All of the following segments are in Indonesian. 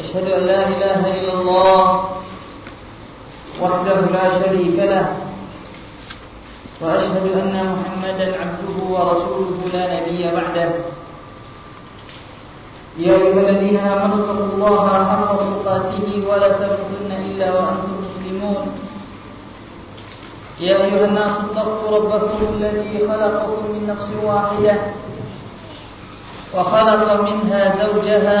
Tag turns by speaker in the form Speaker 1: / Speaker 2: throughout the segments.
Speaker 1: أشهد أن لا إله إلا الله وحده لا شريك له وأشهد أن محمدا عبده ورسوله لا نبي بعده. يا أيها الذين آمنوا اتقوا الله حق تقاته ولا تموتن إلا وأنتم مسلمون. يا أيها الناس اتقوا ربكم الذي خلقكم من نفس واحدة وخلق منها زوجها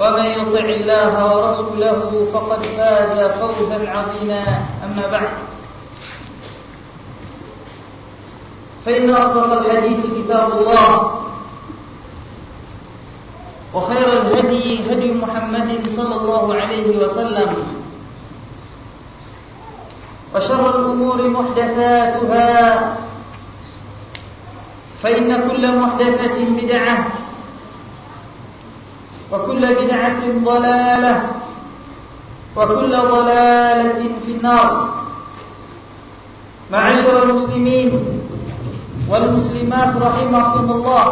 Speaker 1: ومن يطع الله ورسوله فقد فاز فوزا عظيما. أما بعد فإن أصدق الحديث كتاب الله وخير الهدي هدي محمد صلى الله عليه وسلم وشر الأمور محدثاتها فإن كل محدثة بدعة وكل بدعة ضلالة وكل ضلالة في النار معاشر المسلمين والمسلمات رحمكم الله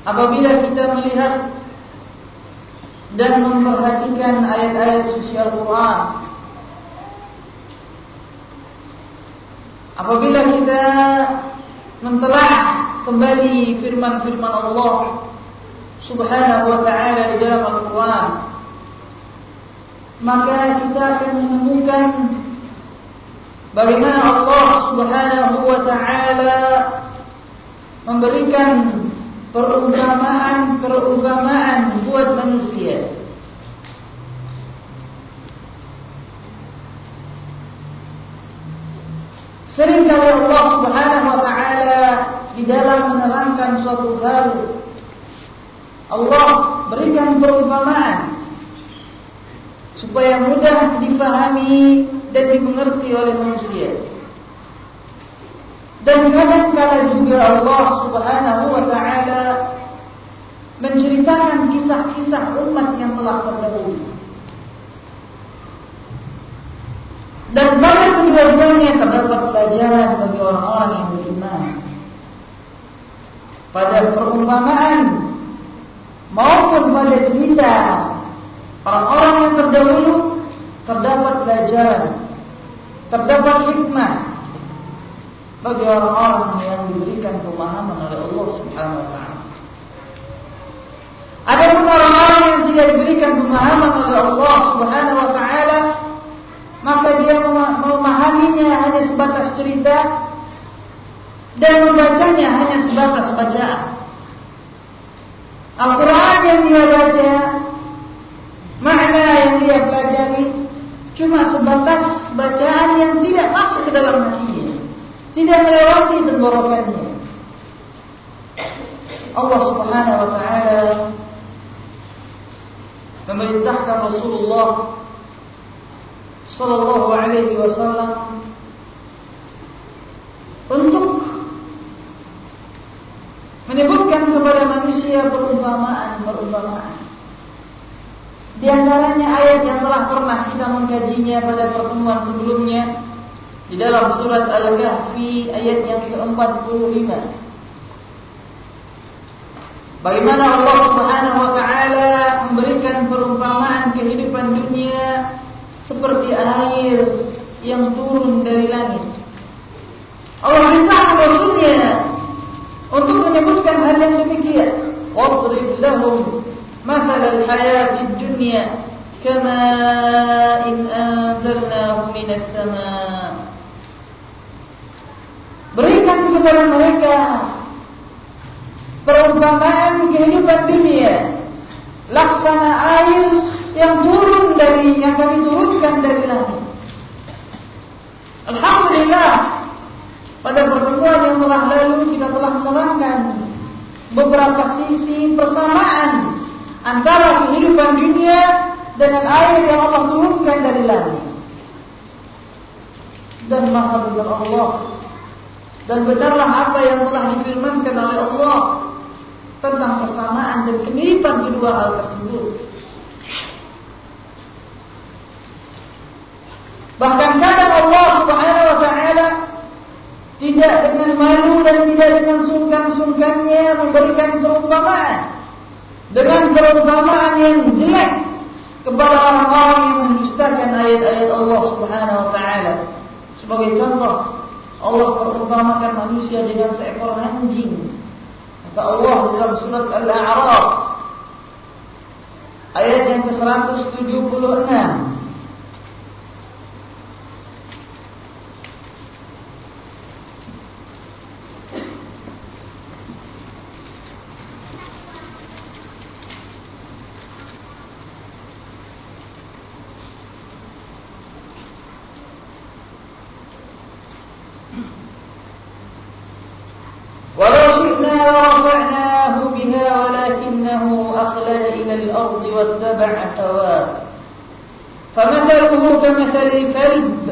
Speaker 1: Apabila kita melihat dan memperhatikan ayat-ayat suci Al-Quran Apabila kita mentelah kembali firman-firman Allah Subhanahu wa taala di dalam Al-Qur'an. Maka kita akan menemukan bagaimana Allah Subhanahu wa taala memberikan perumpamaan-perumpamaan buat manusia. Seringkali Allah Subhanahu wa taala di dalam menerangkan suatu hal Allah berikan perumpamaan supaya mudah dipahami dan dimengerti oleh manusia. Dan kadang-kala juga Allah Subhanahu wa taala menceritakan kisah-kisah umat yang telah terdahulu. Dan pada kedua-duanya terdapat pelajaran bagi orang-orang yang beriman. Pada perumpamaan maupun pada cerita orang-orang yang terdahulu terdapat pelajaran, terdapat hikmah bagi orang-orang yang diberikan pemahaman oleh Allah Subhanahu wa taala. Adapun orang-orang yang tidak diberikan pemahaman oleh Allah Subhanahu wa taala maka dia memahaminya hanya sebatas cerita dan membacanya hanya sebatas bacaan. Al-Quran yang dia baca, makna yang dia pelajari, cuma sebatas bacaan yang tidak masuk ke dalam hatinya, tidak melewati tenggorokannya. Allah Subhanahu wa taala memerintahkan Rasulullah Sallallahu Alaihi Wasallam untuk menyebutkan kepada manusia perumpamaan-perumpamaan. Di antaranya ayat yang telah pernah kita mengkajinya pada pertemuan sebelumnya di dalam surat Al-Kahfi ayat yang ke-45. Bagaimana Allah Subhanahu wa taala memberikan perumpamaan kehidupan dunia seperti air yang turun dari langit. Allah minta Rasulnya untuk menyebutkan hal yang demikian. Wadrib lahum مثل الحياة الدنيا كماء أنزلناه من السماء Berikan kepada mereka perumpamaan kehidupan dunia. Laksana air yang turun dari yang kami turunkan dari langit. Alhamdulillah pada pertemuan yang telah lalu kita telah menerangkan beberapa sisi persamaan antara kehidupan dunia dengan air yang Allah turunkan dari langit. Dan maha benar Allah dan benarlah apa yang telah difirmankan oleh Allah tentang persamaan dan kemiripan kedua hal tersebut. Bahkan kadang tidak dengan malu dan tidak dengan sungkan-sungkannya memberikan perumpamaan dengan perumpamaan yang jelek kepada orang-orang yang mendustakan ayat-ayat Allah Subhanahu wa taala. Sebagai contoh, Allah perumpamakan manusia dengan seekor anjing. Kata Allah dalam surat Al-A'raf ayat yang ke-176 واتبع هواه. فمثله كمثل الكلب.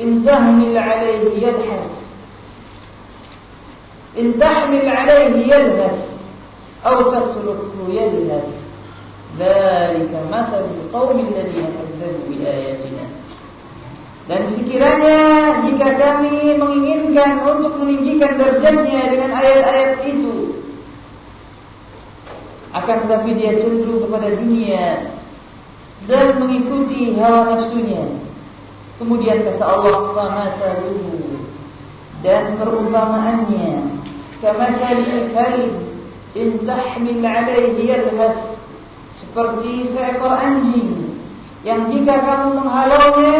Speaker 1: إن تهمل عليه يلحث إن تحمل عليه يلهث أو تتركه يلهث ذلك مثل القوم الذين كذبوا بآياتنا. Dan sekiranya jika kami menginginkan untuk meninggikan derajatnya dengan ayat-ayat itu akan tetapi dia cenderung kepada dunia dan mengikuti hawa nafsunya. Kemudian kata Allah, "Famataluhu" dan perumpamaannya kama kalib in tahmil alaihi yalhath seperti seekor anjing yang jika kamu menghalaunya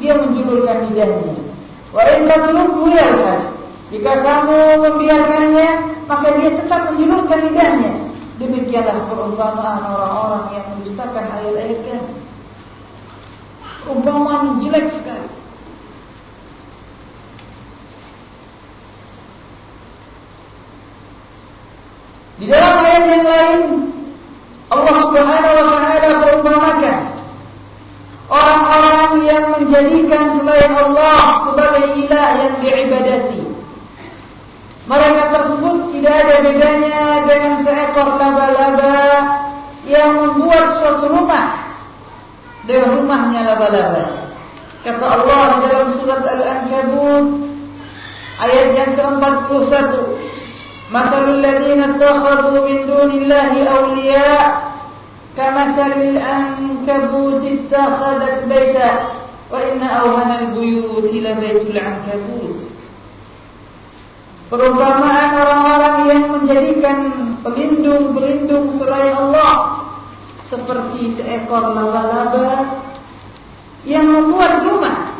Speaker 1: dia menjulurkan lidahnya. Wa in tatruku yalhath jika kamu membiarkannya maka dia tetap menjulurkan lidahnya. Demikianlah perumpamaan orang-orang yang mendustakan ayat-ayat kami. Perumpamaan jelek sekali. Di dalam ayat yang lain Allah Subhanahu wa taala perumpamakan orang-orang yang menjadikan selain Allah sebagai ilah yang diibadati. Mereka tersebut tidak ada bedanya dengan seekor laba-laba yang membuat suatu rumah dengan rumahnya laba-laba. Kata Allah dalam surat Al-Ankabut ayat yang ke-41, "Mathalul ladzina ittakhadhu min dunillahi awliya kamathalil ankabut ittakhadat baita wa inna awhana al-buyuti labaitul ankabut." Perumpamaan orang-orang yang menjadikan pelindung-pelindung selain Allah seperti seekor laba-laba yang membuat rumah.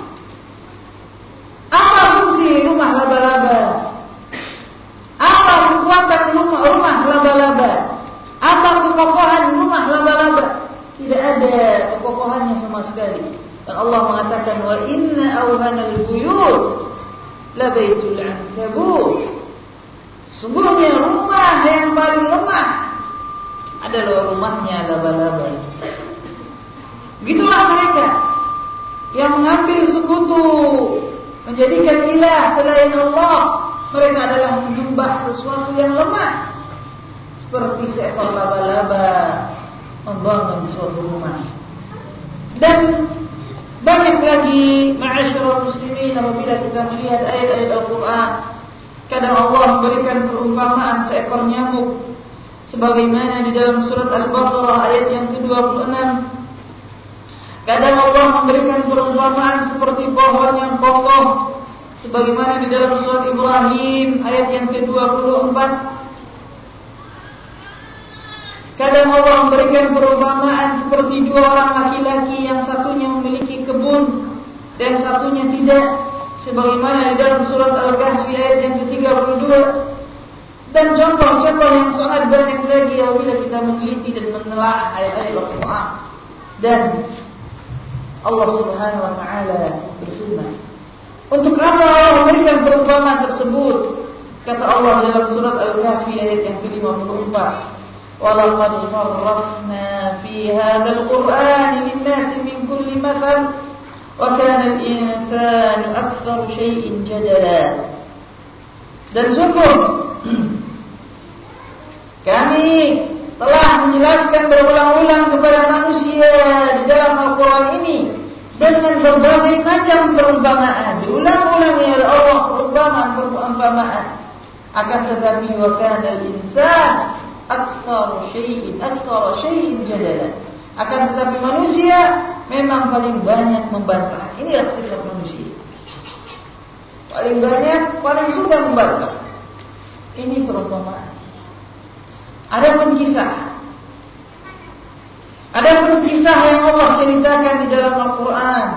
Speaker 1: Apa fungsi rumah laba-laba? Apa kekuatan rumah, rumah laba-laba? Apa kekokohan rumah laba-laba? Tidak ada kekokohannya sama sekali. Dan Allah mengatakan wa inna awhanal buyut labaitul ankabut. Sungguhnya rumah yang paling lemah adalah rumahnya laba-laba. Begitulah mereka yang mengambil sekutu, menjadikan ilah selain Allah. Mereka adalah menyembah sesuatu yang lemah. Seperti seekor laba-laba membangun suatu rumah. Dan banyak lagi ma'asyiral muslimin apabila kita melihat ayat-ayat Al-Qur'an kadang Allah memberikan perumpamaan seekor nyamuk. Sebagaimana di dalam surat Al-Baqarah ayat yang ke-26. Kadang Allah memberikan perumpamaan seperti pohon yang kokoh. Sebagaimana di dalam surat Ibrahim ayat yang ke-24. Kadang Allah memberikan perumpamaan seperti dua orang laki-laki yang satunya memiliki kebun dan satunya tidak sebagaimana di dalam surat Al-Kahfi ayat yang ke-32. Dan contoh-contoh yang sangat banyak lagi apabila kita meneliti dan menelaah ayat-ayat Al-Qur'an. Dan Allah Subhanahu wa taala berfirman untuk apa Allah memberikan perumpamaan tersebut? Kata Allah dalam surat Al-Kahfi ayat yang ke-54 walaqad sarrafna fi hadzal qur'ani lin-nasi min kulli matan وكان الإنسان أكثر شيء جدلا dan sungguh kami telah menjelaskan berulang-ulang kepada manusia di dalam Al-Quran ini dengan berbagai macam perumpamaan diulang-ulang oleh Allah perumpamaan perumpamaan akan tetapi wakana al-insan aktsar syai'in aktsar syai'in jadala akan tetapi manusia memang paling banyak membantah. Inilah sifat manusia. Paling banyak paling suka membantah. Ini perumpamaan. Ada pun kisah. Ada pun kisah yang Allah ceritakan di dalam Al-Quran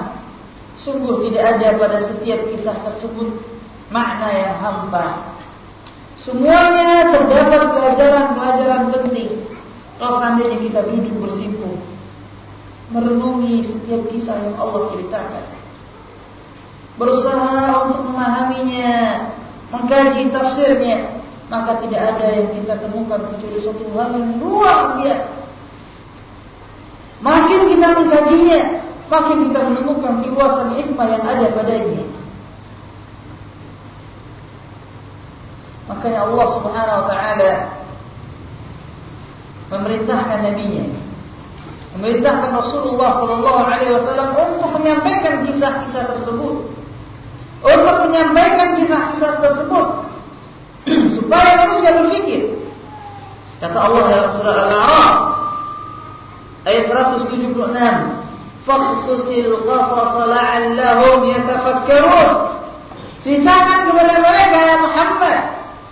Speaker 1: Sungguh tidak ada pada setiap kisah tersebut Makna yang hampa. Semuanya terdapat pelajaran-pelajaran penting. Kalau seandainya kita duduk bersimpuh Merenungi setiap kisah yang Allah ceritakan. Berusaha untuk memahaminya Mengkaji tafsirnya Maka tidak ada yang kita temukan Kecuali suatu hal yang luar biasa. Makin kita mengkajinya, makin kita menemukan keluasan hikmah yang ada padanya. Makanya Allah Subhanahu wa taala memerintahkan nabinya memerintahkan Rasulullah sallallahu alaihi wasallam untuk menyampaikan kisah-kisah tersebut. Untuk menyampaikan kisah-kisah tersebut supaya manusia berpikir. Kata Allah dalam surah Al-A'raf ayat 176 Faqsusil qasas la'allahum yatafakkarun Ceritakan kepada mereka ya Muhammad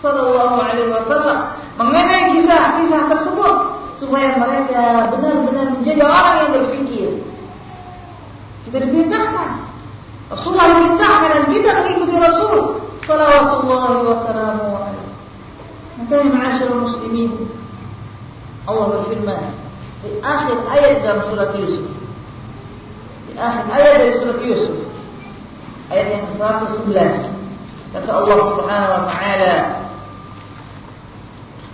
Speaker 1: Sallallahu alaihi wasallam Mengenai kisah-kisah tersebut Supaya mereka benar-benar menjadi orang yang berfikir Kita diperintahkan Rasulullah diperintahkan dan kita mengikuti Rasul Salawatullahi wassalamu alaihi Makanya ma'asyarul muslimin Allah berfirman di akhir ayat dalam surat Yusuf. Di akhir ayat dari surat Yusuf. Ayat yang ke-111. Kata Allah Subhanahu wa taala,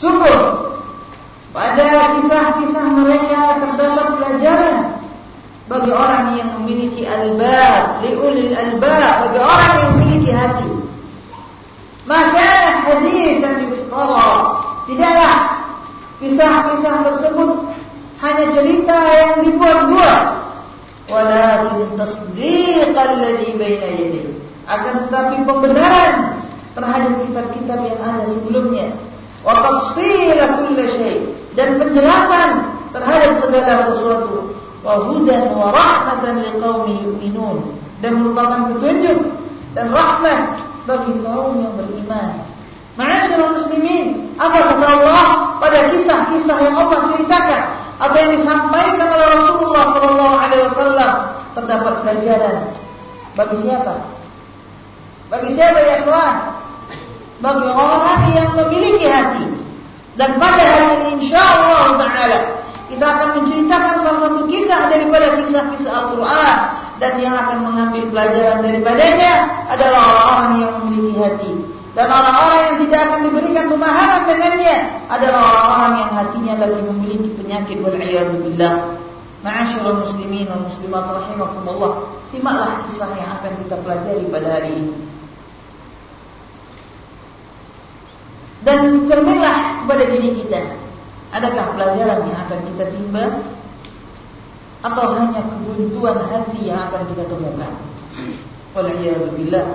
Speaker 1: Sungguh pada kisah-kisah mereka terdapat pelajaran bagi orang yang memiliki albab, liulil albab, bagi orang yang memiliki hati. Maka hadis dan yuftara. Tidaklah kisah-kisah tersebut hanya cerita yang dibuat-buat. Walakin tasdiq alladhi baina yadayhi. Akan tetapi pembenaran terhadap kitab-kitab yang ada sebelumnya. Wa tafsil kulli dan penjelasan terhadap segala sesuatu. Wa hudan wa rahmatan liqaumin yu'minun dan merupakan petunjuk dan rahmat bagi kaum yang beriman. Ma'asyiral muslimin, apa kata Allah pada kisah-kisah yang Allah ceritakan atau yang disampaikan oleh Rasulullah sallallahu alaihi wasallam terdapat pelajaran bagi siapa? Bagi siapa ya Tuhan? Bagi orang yang memiliki hati. Dan pada hari ini insyaallah taala kita akan menceritakan salah satu kisah daripada kisah-kisah Al-Qur'an dan yang akan mengambil pelajaran daripadanya adalah orang-orang yang memiliki hati. Dan orang-orang yang tidak akan diberikan pemahaman dengannya adalah orang-orang yang hatinya lagi memiliki penyakit wal'iyadzubillah. Ma'asyiral muslimin wal muslimat rahimakumullah. Simaklah kisah yang akan kita pelajari pada hari ini. Dan cerminlah kepada diri kita. Adakah pelajaran yang akan kita timba? Atau hanya kebuntuan hati yang akan kita temukan? Waliyahzubillah.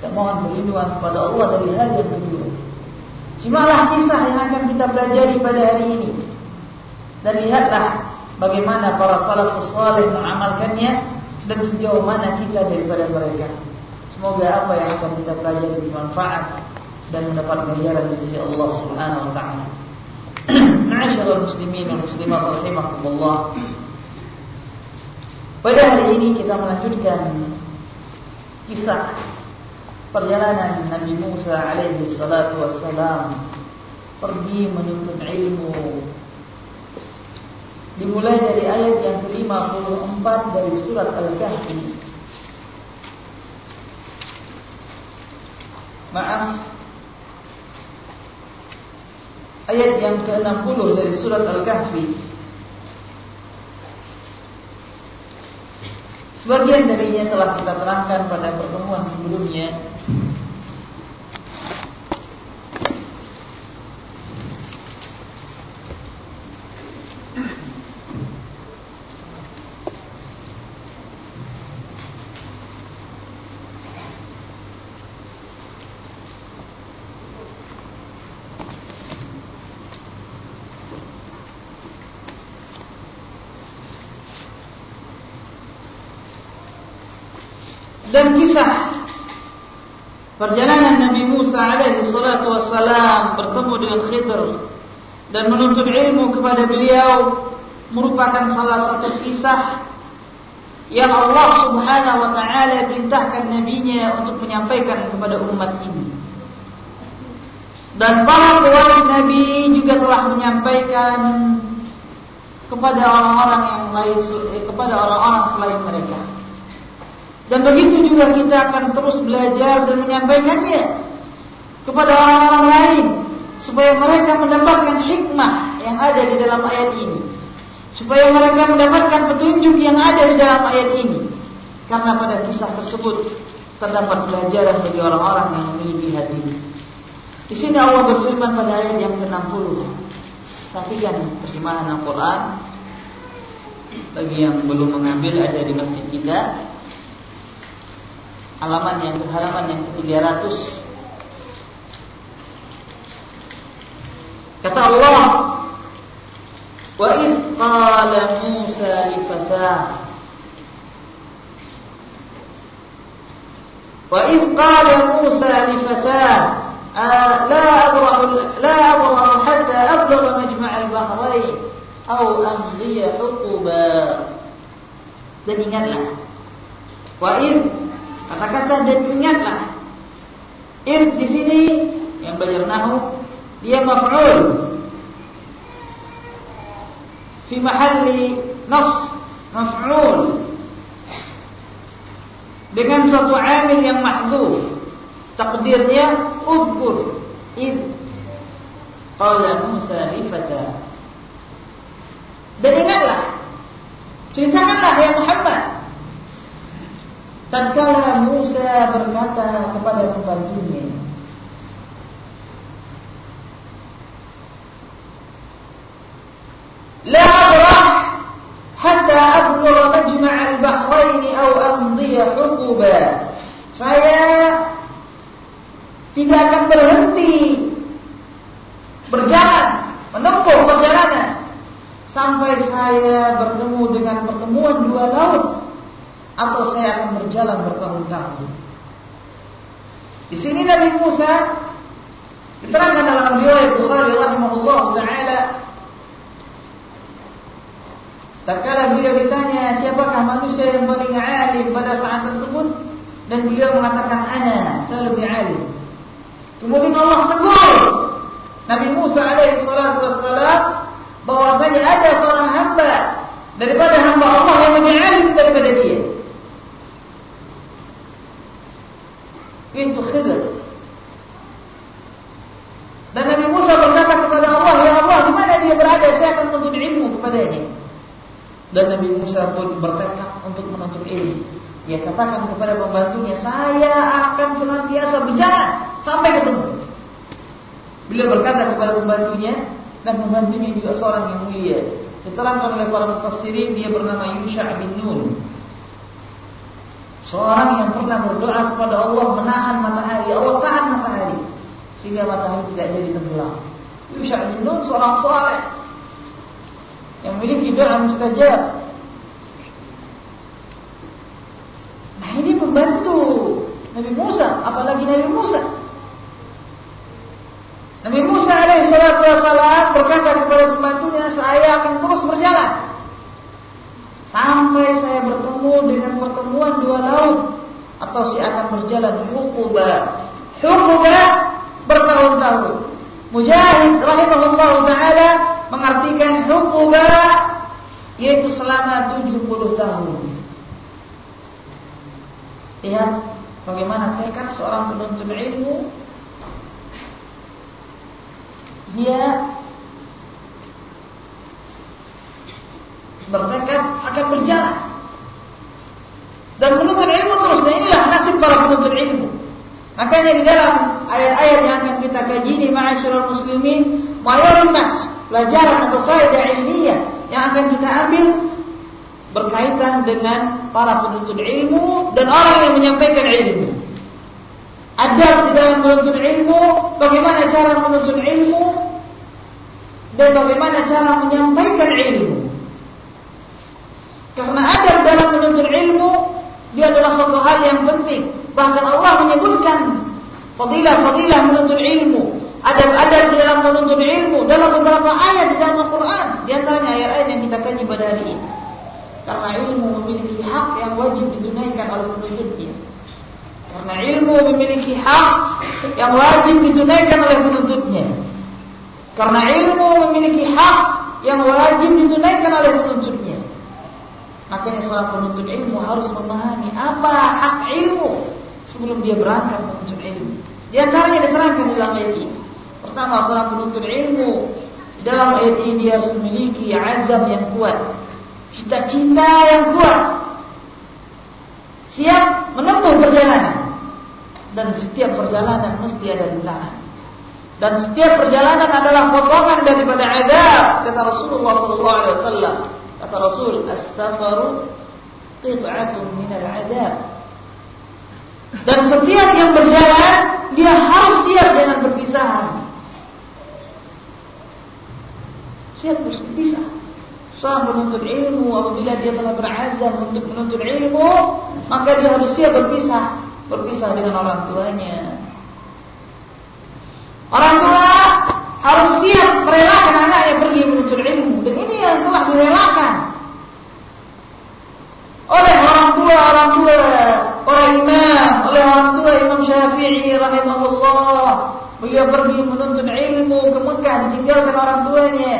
Speaker 1: Kita mohon perlindungan kepada Allah dari hal yang kedua. Simaklah kisah yang akan kita pelajari pada hari ini. Dan lihatlah bagaimana para salafus saleh mengamalkannya dan sejauh mana kita daripada mereka. Semoga apa yang akan kita pelajari bermanfaat dan mendapat ganjaran dari sisi Allah Subhanahu wa taala. Ma'asyiral muslimin dan muslimat rahimakumullah. Pada hari ini kita melanjutkan kisah perjalanan Nabi Musa alaihi salatu wassalam pergi menuntut ilmu dimulai dari ayat yang ke-54 dari surat Al-Kahfi Maaf Ayat yang ke-60 dari surat Al-Kahfi. Sebagian darinya telah kita terangkan pada pertemuan sebelumnya dan kisah perjalanan Nabi Musa alaihi salatu wassalam bertemu dengan Khidr dan menuntut ilmu kepada beliau merupakan salah satu kisah yang Allah Subhanahu wa taala perintahkan nabinya untuk menyampaikan kepada umat ini. Dan para pewaris Nabi juga telah menyampaikan kepada orang-orang yang lain kepada orang-orang selain mereka. Dan begitu juga kita akan terus belajar dan menyampaikannya kepada orang-orang lain supaya mereka mendapatkan hikmah yang ada di dalam ayat ini. Supaya mereka mendapatkan petunjuk yang ada di dalam ayat ini. Karena pada kisah tersebut terdapat pelajaran bagi orang-orang yang memiliki hati. Di sini Allah berfirman pada ayat yang ke-60. Perhatikan terjemahan Al-Quran. Bagi yang belum mengambil ada di masjid kita halaman yang halaman yang ke-300 kata Allah wa id qala Musa li fatah wa id qala Musa li fatah لا أبرح لا أبرح حتى أبلغ مجمع البحرين أو أمضي حقبا dan ingatlah wa Kata-kata dan ingatlah. Ir di sini yang belajar nahu dia maf'ul. Fi mahalli nas maf'ul. Dengan suatu amil yang mahdzuf takdirnya udkur id qala Musa li dan ingatlah ceritakanlah ya Muhammad Tatkala Musa berkata kepada pembantunya, La abrah hatta abdura majma' al-bahrain aw amdi huquba. Saya tidak akan berhenti berjalan, menempuh perjalanan sampai saya bertemu dengan pertemuan dua laut atau saya akan berjalan bertahun-tahun. Di sini Nabi Musa diterangkan dalam riwayat Bukhari rahimahullah taala Tatkala beliau ditanya siapakah manusia yang paling alim pada saat tersebut dan beliau mengatakan ana, saya lebih alim. Kemudian Allah tegur Nabi Musa alaihi salatu wassalam bahwasanya ada seorang hamba daripada hamba Allah yang lebih alim daripada dia. Pintu Khidir. Dan Nabi Musa berkata kepada Allah, Ya Allah, di mana dia berada? Saya akan menuntut ilmu kepadanya. Dan Nabi Musa pun bertekad untuk menuntut ilmu. Dia katakan kepada pembantunya, saya akan senantiasa berjalan sampai ketemu. Beliau berkata kepada pembantunya dan pembantunya juga seorang yang mulia. Diterangkan oleh para mufassirin dia bernama Yusha bin Nun. Seorang yang pernah berdoa kepada Allah menahan matahari, Allah tahan matahari sehingga matahari tidak jadi tenggelam. Yusha bin Nun seorang soleh yang memiliki doa mustajab. Nah ini membantu Nabi Musa, apalagi Nabi Musa. Nabi Musa alaihissalam berkata kepada pembantunya, saya akan terus berjalan sampai saya bertemu dengan pertemuan dua laut atau saya akan berjalan hukuba. Hukuba bertahun-tahun. Mujahid rahimahullah taala mengartikan hukuba yaitu selama 70 tahun. Lihat bagaimana tekad seorang penuntut ilmu dia bertekad akan berjalan dan menuntut ilmu terus dan inilah nasib para penuntut ilmu makanya di dalam ayat-ayat yang akan kita kaji di ma'asyiral muslimin mayoritas pelajaran atau faedah ilmiah yang akan kita ambil berkaitan dengan para penuntut ilmu dan orang yang menyampaikan ilmu ada di dalam menuntut ilmu, bagaimana cara menuntut ilmu, dan bagaimana cara menyampaikan ilmu. Karena ada dalam menuntut ilmu, dia adalah suatu hal yang penting. Bahkan Allah menyebutkan fadilah-fadilah menuntut ilmu. Ada-ada di dalam menuntut ilmu dalam beberapa ayat di dalam Al-Quran. Di antaranya ayat-ayat yang kita kaji pada hari ini. Karena ilmu memiliki hak yang wajib ditunaikan oleh penuntutnya. Karena ilmu memiliki hak yang wajib ditunaikan oleh penuntutnya. Karena ilmu memiliki hak yang wajib ditunaikan oleh penuntutnya. Makanya seorang penuntut ilmu harus memahami apa hak ilmu sebelum dia berangkat menuntut ilmu. Di antaranya diterangkan dalam ayat ini. Pertama, seorang penuntut ilmu dalam ayat ini dia harus memiliki azam yang kuat, cita-cita yang kuat, siap menempuh perjalanan dan setiap perjalanan mesti ada rintangan. Dan setiap perjalanan adalah potongan daripada adab kata Rasulullah sallallahu alaihi wasallam. Kata Rasul, "As-safaru qit'atun min al-adab." Dan setiap yang berjalan dia harus siap dengan perpisahan. Siap berpisah. Seorang menuntut ilmu apabila dia telah berazam untuk menuntut ilmu, maka dia harus siap berpisah berpisah dengan orang tuanya. Orang tua harus siap merelakan anaknya pergi menuntut ilmu. Dan ini yang telah direlakan. Oleh orang tua orang tua orang imam oleh orang tua Imam Syafi'i rahimahullah. Beliau pergi menuntut ilmu ke Mekah ditinggalkan orang tuanya.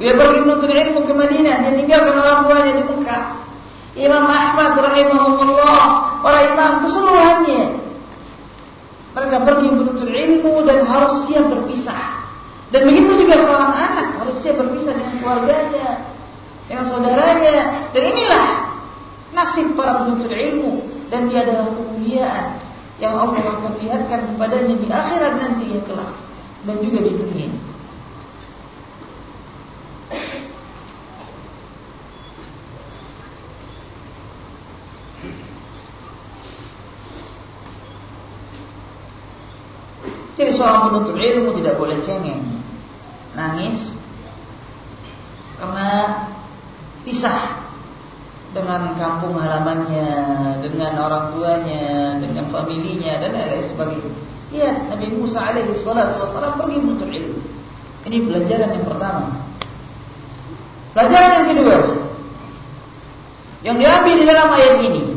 Speaker 1: Beliau pergi menuntut ilmu ke Madinah dia tinggalkan orang tuanya di Mekah. Imam Ahmad rahimahullah para imam keseluruhannya mereka pergi menuntut ilmu dan harus siap berpisah. Dan begitu juga seorang anak harus siap berpisah dengan keluarganya dengan saudaranya. Dan inilah nasib para penuntut ilmu. Dan dia adalah kemuliaan yang Allah akan lihatkan kepadanya di akhirat nanti yang kelak. Dan juga di dunia Seorang penuntut ilmu tidak boleh cengeng, nangis karena pisah dengan kampung halamannya, dengan orang tuanya, dengan familinya dan lain sebagainya. Iya, Nabi Musa alaihi salatu wasallam pergi menuntut ilmu. Ini pelajaran yang pertama. Pelajaran yang kedua yang diambil di dalam ayat ini.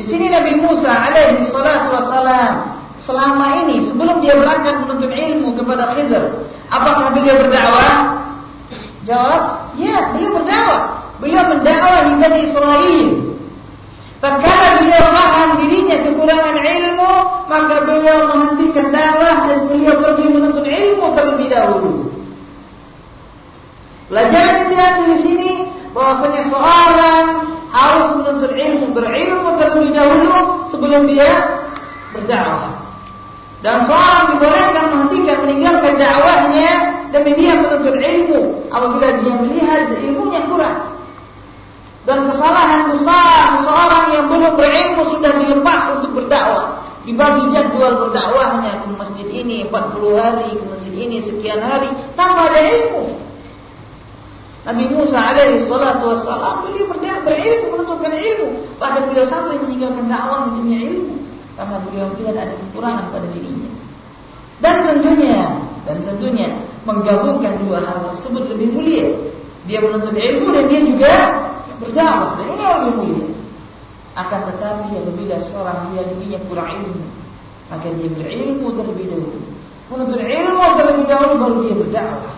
Speaker 1: Di sini Nabi Musa alaihi salatu wasallam selama ini sebelum dia berangkat menuntut ilmu kepada Khidr, apakah beliau berdakwah? Jawab, ya, beliau berdakwah. Beliau mendakwah di Bani Israel. Tatkala beliau paham dirinya kekurangan ilmu, maka beliau menghentikan dakwah dan beliau pergi menuntut ilmu terlebih dahulu. Pelajaran yang diambil di sini bahwasanya seorang harus menuntut ilmu berilmu terlebih dahulu sebelum dia berdakwah. Dan seorang membolehkan menghentikan meninggalkan dakwahnya demi dia menuntut ilmu apabila dia melihat ilmunya kurang. Dan kesalahan besar seseorang yang belum berilmu sudah dilepas untuk berdakwah. Dibagi jadwal berdakwahnya ke masjid ini 40 hari, ke masjid ini sekian hari tanpa ada ilmu. Nabi Musa alaihi salatu wassalam beliau berdakwah berilmu menutupkan ilmu bahkan beliau sampai meninggalkan dakwah demi ilmu karena beliau melihat ada kekurangan pada dirinya. Dan tentunya dan tentunya menggabungkan dua hal tersebut lebih mulia. Dia menuntut ilmu dan dia juga berdakwah dan ini lebih mulia. Akan tetapi apabila seorang dia dirinya kurang ilmu, maka dia berilmu terlebih dahulu. Menuntut ilmu terlebih dahulu baru dia berdakwah.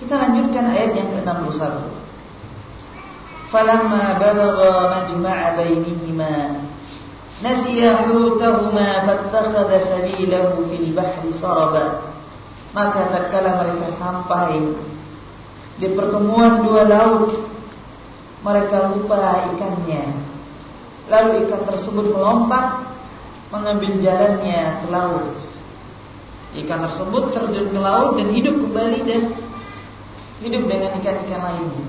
Speaker 1: Kita lanjutkan ayat yang ke-61. Falamma balagha majma'a bainihima nasiya hutahuma fattakhadha sabilahu fil bahri saraba. Maka tatkala mereka sampai di pertemuan dua laut mereka lupa ikannya. Lalu ikan tersebut melompat mengambil jalannya ke laut. Ikan tersebut terjun ke laut dan hidup kembali dan hidup dengan ikan-ikan lainnya.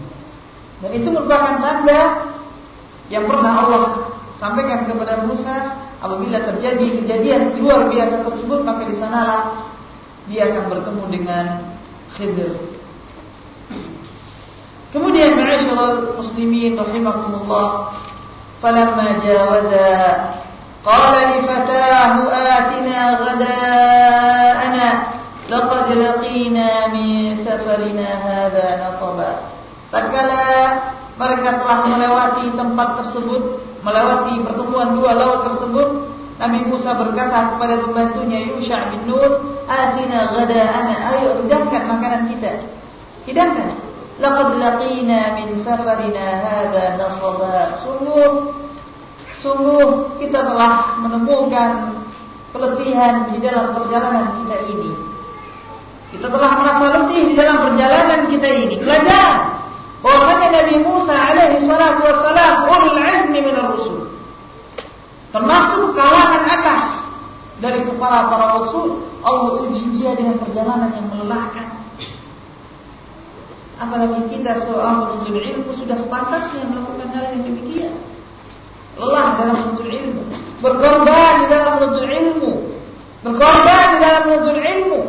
Speaker 1: Dan itu merupakan tanda yang pernah Allah sampaikan kepada Musa apabila terjadi kejadian luar biasa tersebut maka di sanalah dia akan bertemu dengan Khidir. Kemudian ma'asyiral muslimin rahimakumullah falamma jawaza qala li fatahu atina ghadaana laqad laqina min safarina hadha nasaba tatkala mereka telah melewati tempat tersebut melewati pertemuan dua laut tersebut Nabi Musa berkata kepada pembantunya Yusha bin Nun atina ghadaana ayo hidangkan makanan kita hidangkan Laqad laqina min safarina hadha nasaba. Sungguh sungguh kita telah menemukan keletihan di dalam perjalanan kita ini. Kita telah merasa letih di dalam perjalanan kita ini. Pelajaran bahwasanya Nabi Musa alaihi salatu wassalam ulul azmi min ar-rusul. Termasuk kalangan atas dari para para rasul, Allah uji dia dengan perjalanan yang melelahkan. Apalagi kita seorang penuntut ilmu sudah sepantasnya melakukan hal yang demikian. Lelah dalam menuntut ilmu, berkorban di dalam menuntut ilmu, berkorban di dalam menuntut ilmu.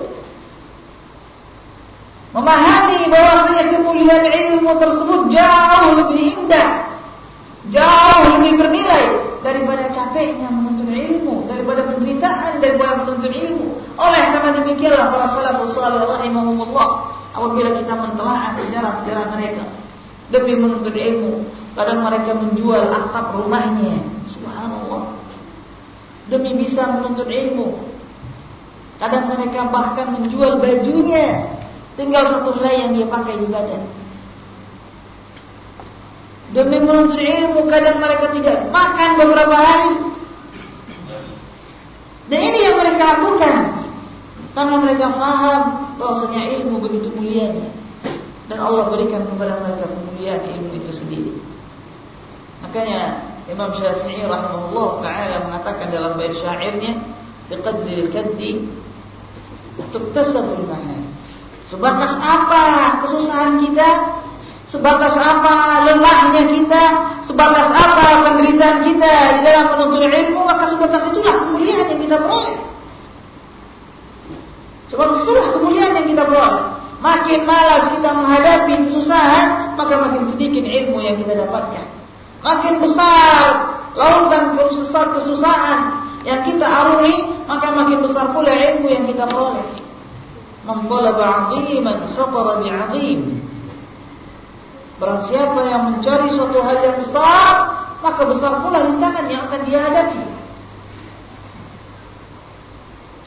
Speaker 1: Memahami kemuliaan ilmu tersebut jauh lebih indah, jauh lebih bernilai daripada capeknya menuntut ilmu, daripada penderitaan daripada menuntut ilmu. Oleh karena demikianlah para salafus salih rahimahumullah apabila kita mentelaah sejarah-sejarah mereka demi menuntut ilmu kadang mereka menjual atap rumahnya. Subhanallah. Demi bisa menuntut ilmu. Kadang mereka bahkan menjual bajunya tinggal satu helai yang dia pakai di badan demi menuntut ilmu kadang mereka tidak makan beberapa hari dan ini yang mereka lakukan karena mereka faham bahwasanya ilmu begitu mulianya dan Allah berikan kepada mereka kemuliaan ilmu itu sendiri. Makanya Imam Syafi'i rahimahullah taala mengatakan dalam bait syairnya biqadri al-kaddi mahal. Sebatas apa kesusahan kita? Sebatas apa lelahnya kita? Sebatas apa penderitaan kita di dalam menuntut ilmu? Maka sebatas itulah kemuliaan yang kita peroleh. Sebab itulah kemuliaan yang kita peroleh. Makin malas kita menghadapi kesusahan, maka makin sedikit ilmu yang kita dapatkan. Makin besar lautan besar kesusahan yang kita arungi, maka makin besar pula ilmu yang kita peroleh. Man talaba 'aziman khatara bi'azim. Barang siapa yang mencari suatu hal yang besar, maka besar pula rintangan yang akan dia hadapi.